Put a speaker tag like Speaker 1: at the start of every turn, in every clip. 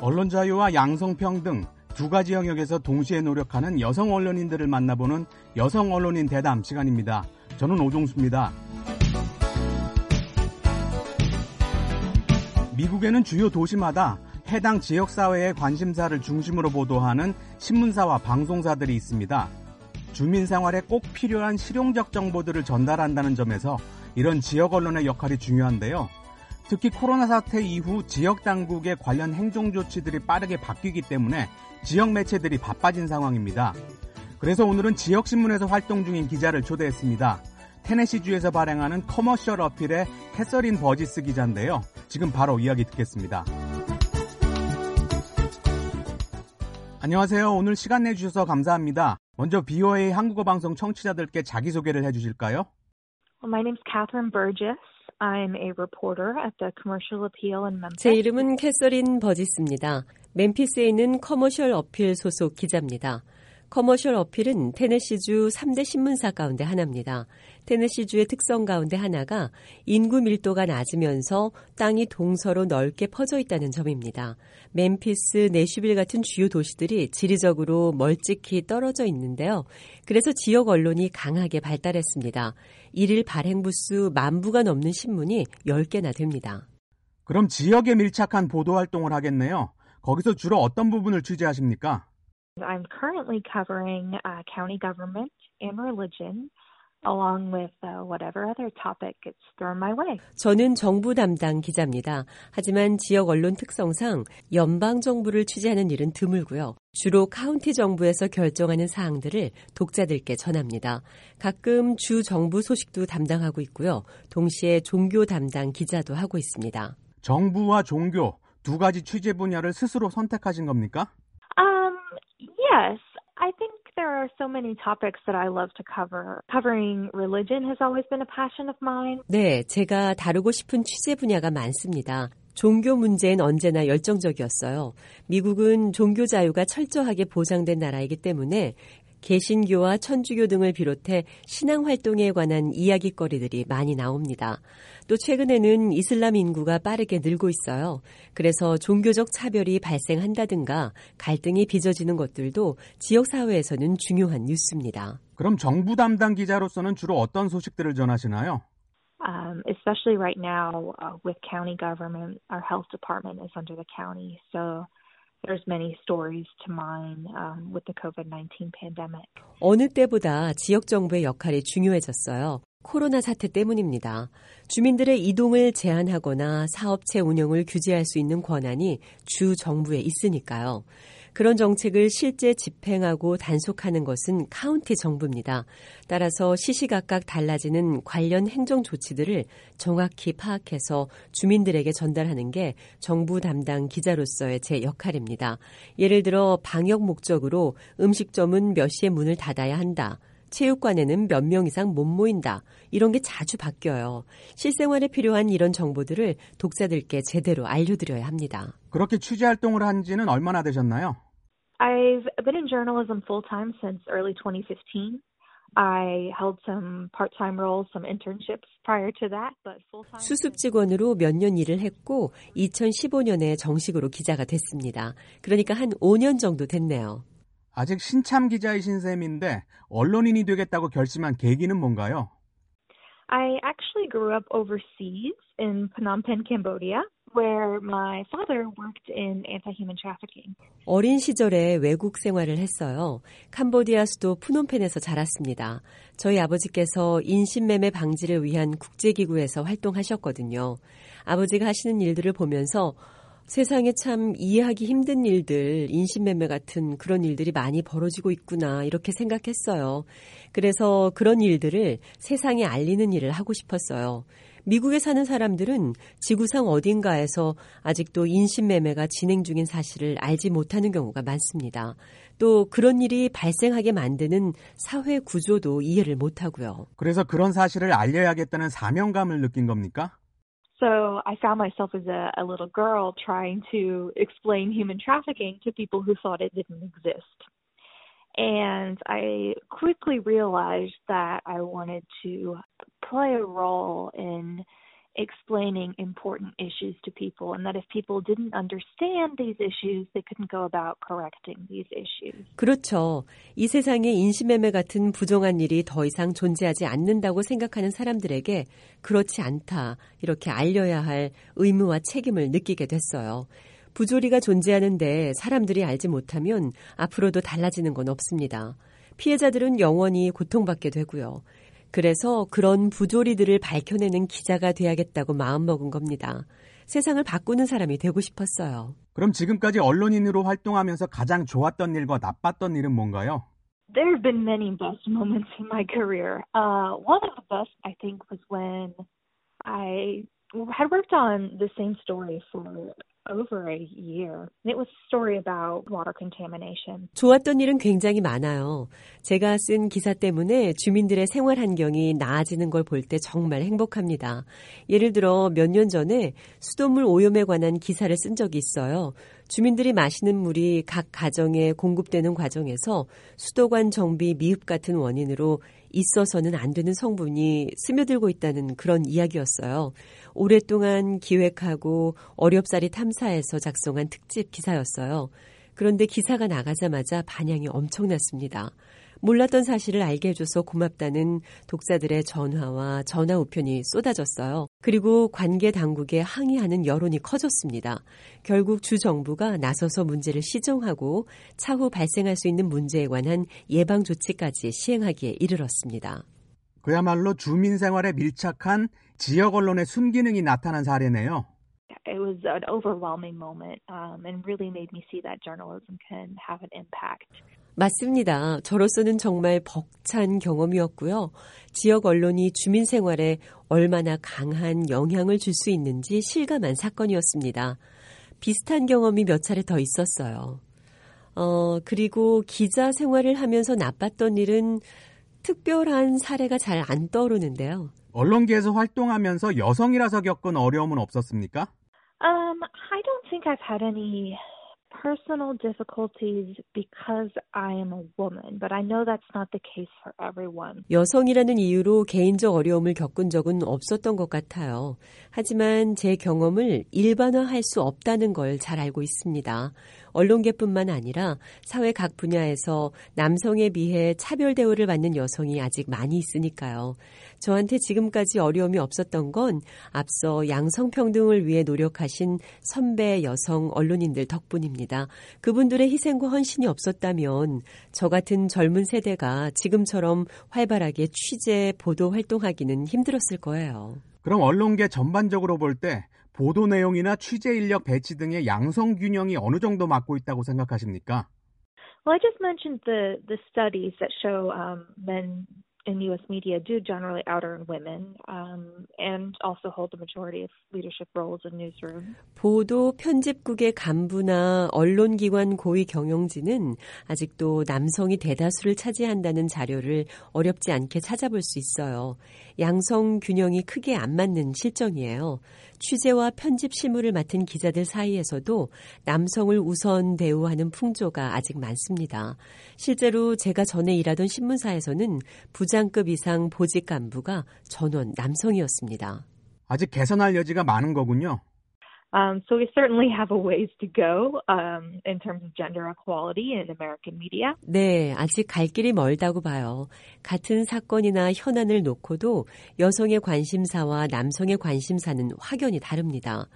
Speaker 1: 언론 자유와 양성평등 두 가지 영역에서 동시에 노력하는 여성 언론인들을 만나보는 여성 언론인 대담 시간입니다. 저는 오종수입니다. 미국에는 주요 도시마다 해당 지역 사회의 관심사를 중심으로 보도하는 신문사와 방송사들이 있습니다. 주민 생활에 꼭 필요한 실용적 정보들을 전달한다는 점에서 이런 지역 언론의 역할이 중요한데요. 특히 코로나 사태 이후 지역 당국의 관련 행정 조치들이 빠르게 바뀌기 때문에 지역 매체들이 바빠진 상황입니다. 그래서 오늘은 지역 신문에서 활동 중인 기자를 초대했습니다. 테네시주에서 발행하는 커머셜 어필의 캐서린 버지스 기자인데요. 지금 바로 이야기 듣겠습니다. 안녕하세요. 오늘 시간 내주셔서 감사합니다. 먼저 BOA 한국어 방송 청취자들께 자기소개를 해주실까요?
Speaker 2: My name's Catherine Burgess. I'm a reporter at the Commercial Appeal in Memphis.
Speaker 3: 제 이름은 캐서린 버지스입니다. 멤피스에 있는 커머셜 어필 소속 기자입니다. 커머셜 어필은 테네시주 3대 신문사 가운데 하나입니다. 테네시주의 특성 가운데 하나가 인구 밀도가 낮으면서 땅이 동서로 넓게 퍼져 있다는 점입니다. 멤피스, 내슈빌 같은 주요 도시들이 지리적으로 멀찍이 떨어져 있는데요. 그래서 지역 언론이 강하게 발달했습니다. 일일 발행 부 수 만 부가 넘는 신문이 10개나 됩니다.
Speaker 1: 그럼 지역에 밀착한 보도 활동을 하겠네요. 거기서 주로 어떤 부분을 취재하십니까?
Speaker 2: I'm currently covering uh, county government and religion. along with uh, whatever other topic gets thrown my way.
Speaker 3: 저는 정부 담당 기자입니다. 하지만 지역 언론 특성상 연방 정부를 취재하는 일은 드물고요. 주로 카운티 정부에서 결정하는 사항들을 독자들께 전합니다. 가끔 주 정부 소식도 담당하고 있고요. 동시에 종교 담당 기자도 하고 있습니다.
Speaker 1: 정부와 종교 두 가지 취재 분야를 스스로 선택하신 겁니까?
Speaker 2: Um, yes. I think there are so many topics that I love to cover. Covering religion has always been a passion of mine.
Speaker 3: 네, 제가 다루고 싶은 취재 분야가 많습니다. 종교 문제엔 언제나 열정적이었어요. 미국은 종교 자유가 철저하게 보장된 나라이기 때문에 개신교와 천주교 등을 비롯해 신앙 활동에 관한 이야기거리들이 많이 나옵니다. 또 최근에는 이슬람 인구가 빠르게 늘고 있어요. 그래서 종교적 차별이 발생한다든가 갈등이 빚어지는 것들도 지역 사회에서는 중요한 뉴스입니다.
Speaker 1: 그럼 정부 담당 기자로서는 주로 어떤 소식들을 전하시나요?
Speaker 2: Um, especially right now uh, with county government, our health department is under the county, so there's many stories to mine um, with the COVID-19 pandemic.
Speaker 3: 어느 때보다 지역 정부의 역할이 중요해졌어요. 코로나 사태 때문입니다. 주민들의 이동을 제한하거나 사업체 운영을 규제할 수 있는 권한이 주 정부에 있으니까요. 그런 정책을 실제 집행하고 단속하는 것은 카운티 정부입니다. 따라서 시시각각 달라지는 관련 행정 조치들을 정확히 파악해서 주민들에게 전달하는 게 정부 담당 기자로서의 제 역할입니다. 예를 들어 방역 목적으로 음식점은 몇 시에 문을 닫아야 한다. 체육관에는 몇 명 이상 못 모인다. 이런 게 자주 바뀌어요. 실생활에 필요한 이런 정보들을 독자들께 제대로 알려드려야 합니다.
Speaker 1: 그렇게 취재 활동을 한 지는 얼마나 되셨나요?
Speaker 2: I've been in journalism full time since early 2015. I held some part-time roles, some internships prior to that, but full-time.
Speaker 3: 수습 직원으로 몇 년 일을 했고 2015년에 정식으로 기자가 됐습니다. 그러니까 한 5년 정도 됐네요.
Speaker 1: 아직 신참 기자이신 셈인데 언론인이 되겠다고 결심한 계기는 뭔가요?
Speaker 2: I actually grew up overseas in Phnom Penh, Cambodia. Where my father worked in anti-human trafficking.
Speaker 3: 어린 시절에 외국 생활을 했어요. 캄보디아 수도 푸놈펜에서 자랐습니다. 저희 아버지께서 인신매매 방지를 위한 국제기구에서 활동하셨거든요. 아버지가 하시는 일들을 보면서 세상에 참 이해하기 힘든 일들, 인신매매 같은 그런 일들이 많이 벌어지고 있구나, 이렇게 생각했어요. 그래서 그런 일들을 세상에 알리는 일을 하고 싶었어요. 미국에 사는 사람들은 지구상 어딘가에서 아직도 인신매매가 진행 중인 사실을 알지 못하는 경우가 많습니다. 또 그런 일이 발생하게 만드는 사회 구조도 이해를 못하고요.
Speaker 1: 그래서 그런 사실을 알려야겠다는 사명감을 느낀 겁니까?
Speaker 2: So I found myself as a, a little girl trying to explain human trafficking to people who thought it didn't exist. And I quickly realized that I wanted to play a role in explaining important issues to people, and that if people didn't understand these issues, they couldn't go about correcting these issues.
Speaker 3: 그렇죠. 이 세상에 인신매매 같은 부정한 일이 더 이상 존재하지 않는다고 생각하는 사람들에게 그렇지 않다. 이렇게 알려야 할 의무와 책임을 느끼게 됐어요. 부조리가 존재하는데 사람들이 알지 못하면 앞으로도 달라지는 건 없습니다. 피해자들은 영원히 고통받게 되고요. 그래서 그런 부조리들을 밝혀내는 기자가 돼야겠다고 마음먹은 겁니다. 세상을 바꾸는 사람이 되고 싶었어요.
Speaker 1: 그럼 지금까지 언론인으로 활동하면서 가장 좋았던 일과 나빴던 일은 뭔가요?
Speaker 2: There have been many best moments in my career. Uh, one of the best, I think, was when I had worked on the same story for over a year. It was a story about water contamination.
Speaker 3: 좋았던 일은 굉장히 많아요. 제가 쓴 기사 때문에 주민들의 생활 환경이 나아지는 걸 볼 때 정말 행복합니다. 예를 들어 몇 년 전에 수돗물 오염에 관한 기사를 쓴 적이 있어요. 주민들이 마시는 물이 각 가정에 공급되는 과정에서 수도관 정비 미흡 같은 원인으로 있어서는 안 되는 성분이 스며들고 있다는 그런 이야기였어요. 오랫동안 기획하고 어렵사리 탐사해서 작성한 특집 기사였어요. 그런데 기사가 나가자마자 반향이 엄청났습니다. 몰랐던 사실을 알게 해줘서 고맙다는 독자들의 전화와 전화 우편이 쏟아졌어요. 그리고 관계 당국에 항의하는 여론이 커졌습니다. 결국 주 정부가 나서서 문제를 시정하고 차후 발생할 수 있는 문제에 관한 예방 조치까지 시행하기에 이르렀습니다.
Speaker 1: 그야말로 주민 생활에 밀착한 지역 언론의 순기능이 나타난 사례네요.
Speaker 2: It was an overwhelming moment um, and really made me see that journalism can have an impact.
Speaker 3: 맞습니다. 저로서는 정말 벅찬 경험이었고요. 지역 언론이 주민 생활에 얼마나 강한 영향을 줄 수 있는지 실감한 사건이었습니다. 비슷한 경험이 몇 차례 더 있었어요. 어, 그리고 기자 생활을 하면서 나빴던 일은 특별한 사례가 잘 안 떠오르는데요.
Speaker 1: 언론계에서 활동하면서 여성이라서 겪은 어려움은 없었습니까?
Speaker 2: Um, I don't think I've had any personal difficulties because I am a woman, but I know that's not the case for everyone.
Speaker 3: 여성이라는 이유로 개인적 어려움을 겪은 적은 없었던 것 같아요. 하지만 제 경험을 일반화할 수 없다는 걸 잘 알고 있습니다. 언론계뿐만 아니라 사회 각 분야에서 남성에 비해 차별 대우를 받는 여성이 아직 많이 있으니까요. 저한테 지금까지 어려움이 없었던 건 앞서 양성평등을 위해 노력하신 선배 여성 언론인들 덕분입니다. 그분들의 희생과 헌신이 없었다면 저 같은 젊은 세대가 지금처럼 활발하게 취재, 보도 활동하기는 힘들었을 거예요.
Speaker 1: 그럼 언론계 전반적으로 볼 때 보도 내용이나 취재 인력 배치 등의 양성 균형이 어느 정도 맞고 있다고 생각하십니까?
Speaker 2: Well, I just mentioned the the studies that show um, men in U.S. media do generally out-earn women um, and also hold the majority of leadership roles in newsrooms.
Speaker 3: 보도 편집국의 간부나 언론기관 고위 경영진은 아직도 남성이 대다수를 차지한다는 자료를 어렵지 않게 찾아볼 수 있어요. 양성 균형이 크게 안 맞는 실정이에요. 취재와 편집 실무를 맡은 기자들 사이에서도 남성을 우선 대우하는 풍조가 아직 많습니다. 실제로 제가 전에 일하던 신문사에서는 부장급 이상 보직 간부가 전원 남성이었습니다.
Speaker 1: 아직 개선할 여지가 많은 거군요.
Speaker 2: Um, so we certainly have a ways to go um, in terms of gender equality in American media.
Speaker 3: 네, 아직 갈 길이 멀다고 봐요. 같은 사건이나 현안을 놓고도 여성의 관심사와 남성의 관심사는 확연히 다릅니다.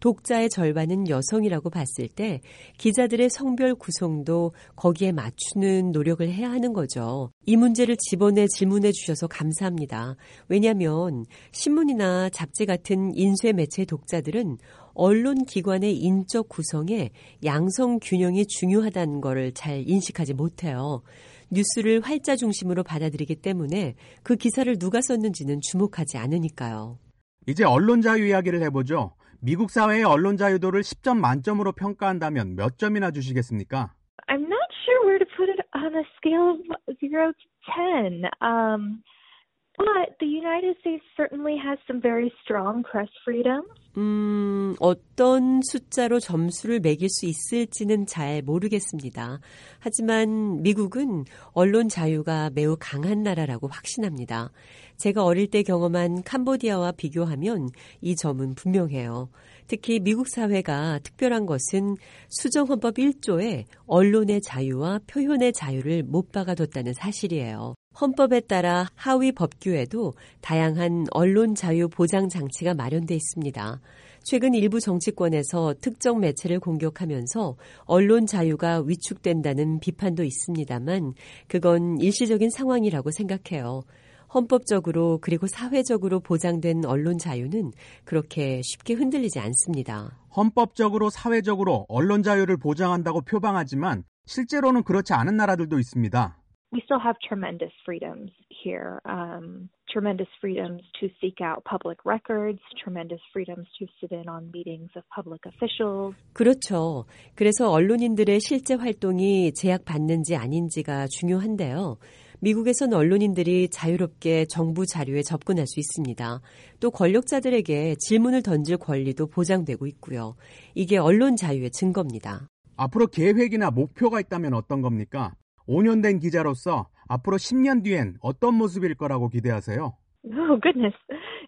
Speaker 3: 독자의 절반은 여성이라고 봤을 때 기자들의 성별 구성도 거기에 맞추는 노력을 해야 하는 거죠. 이 문제를 집어내 질문해 주셔서 감사합니다. 왜냐하면 신문이나 잡지 같은 인쇄 매체 독자들은 언론 기관의 인적 구성에 양성 균형이 중요하다는 것을 잘 인식하지 못해요. 뉴스를 활자 중심으로 받아들이기 때문에 그 기사를 누가 썼는지는 주목하지 않으니까요.
Speaker 1: 이제 언론 자유 이야기를 해보죠. 미국 사회의 언론 자유도를 10점 만점으로 평가한다면 몇 점이나 주시겠습니까?
Speaker 2: I'm not sure where to put it on a scale of 0 to 10. Um, But the United States certainly has some very strong press freedoms.
Speaker 3: 음, 어떤 숫자로 점수를 매길 수 있을지는 잘 모르겠습니다. 하지만 미국은 언론 자유가 매우 강한 나라라고 확신합니다. 제가 어릴 때 경험한 캄보디아와 비교하면 이 점은 분명해요. 특히 미국 사회가 특별한 것은 수정헌법 1조에 언론의 자유와 표현의 자유를 못 박아뒀다는 사실이에요. 헌법에 따라 하위 법규에도 다양한 언론 자유 보장 장치가 마련돼 있습니다. 최근 일부 정치권에서 특정 매체를 공격하면서 언론 자유가 위축된다는 비판도 있습니다만 그건 일시적인 상황이라고 생각해요. 헌법적으로 그리고 사회적으로 보장된 언론 자유는 그렇게 쉽게 흔들리지 않습니다.
Speaker 1: 헌법적으로 사회적으로 언론 자유를 보장한다고 표방하지만 실제로는 그렇지 않은 나라들도 있습니다.
Speaker 2: We still have tremendous freedoms here. Um, tremendous freedoms to seek out public records, tremendous freedoms to sit in on meetings of public officials.
Speaker 3: 그렇죠. 그래서 언론인들의 실제 활동이 제약받는지 아닌지가 중요한데요. 미국에선 언론인들이 자유롭게 정부 자료에 접근할 수 있습니다. 또 권력자들에게 질문을 던질 권리도 보장되고 있고요. 이게 언론 자유의 증거입니다.
Speaker 1: 앞으로 계획이나 목표가 있다면 어떤 겁니까? 5년 된 기자로서 앞으로 10년 뒤엔 어떤 모습일 거라고 기대하세요?
Speaker 2: Oh goodness.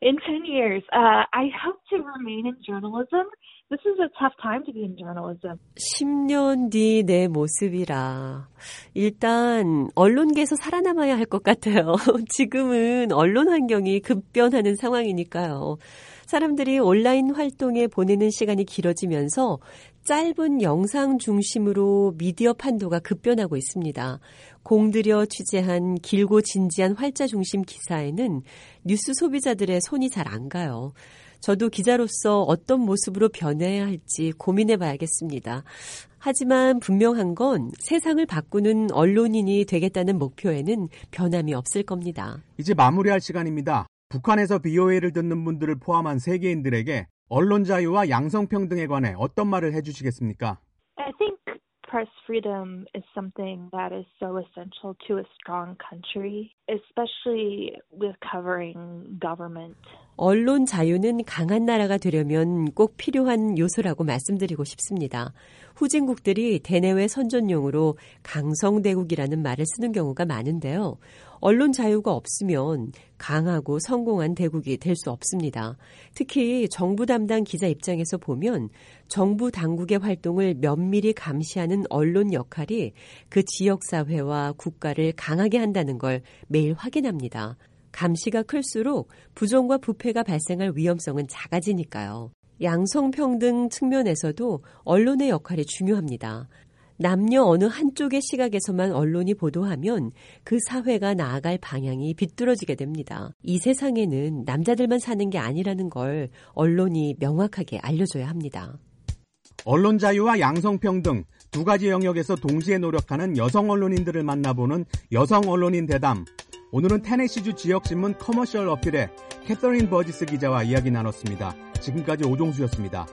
Speaker 2: In 10 years, uh, I hope to remain in journalism. This is a tough time to be in journalism.
Speaker 3: 10년 뒤 내 모습이라. 일단 언론계에서 살아남아야 할 것 같아요. 지금은 언론 환경이 급변하는 상황이니까요. 사람들이 온라인 활동에 보내는 시간이 길어지면서 짧은 영상 중심으로 미디어 판도가 급변하고 있습니다. 공들여 취재한 길고 진지한 활자 중심 기사에는 뉴스 소비자들의 손이 잘 안 가요. 저도 기자로서 어떤 모습으로 변해야 할지 고민해 봐야겠습니다. 하지만 분명한 건 세상을 바꾸는 언론인이 되겠다는 목표에는 변함이 없을 겁니다.
Speaker 1: 이제 마무리할 시간입니다. 북한에서 BOA를 듣는 분들을 포함한 세계인들에게 언론 자유와 양성평등에 관해 어떤 말을 해주시겠습니까?
Speaker 2: I think press freedom is something that is so essential to a strong country, especially with covering government.
Speaker 3: 언론 자유는 강한 나라가 되려면 꼭 필요한 요소라고 말씀드리고 싶습니다. 후진국들이 대내외 선전용으로 강성대국이라는 말을 쓰는 경우가 많은데요. 언론 자유가 없으면 강하고 성공한 대국이 될 수 없습니다. 특히 정부 담당 기자 입장에서 보면 정부 당국의 활동을 면밀히 감시하는 언론 역할이 그 지역 사회와 국가를 강하게 한다는 걸 매일 확인합니다. 감시가 클수록 부정과 부패가 발생할 위험성은 작아지니까요. 양성평등 측면에서도 언론의 역할이 중요합니다. 남녀 어느 한쪽의 시각에서만 언론이 보도하면 그 사회가 나아갈 방향이 비뚤어지게 됩니다. 이 세상에는 남자들만 사는 게 아니라는 걸 언론이 명확하게 알려줘야 합니다.
Speaker 1: 언론 자유와 양성평등 두 가지 영역에서 동시에 노력하는 여성 언론인들을 만나보는 여성 언론인 대담. 오늘은 테네시주 지역신문 커머셜 어필의 캐서린 버지스 기자와 이야기 나눴습니다. 지금까지 오종수였습니다.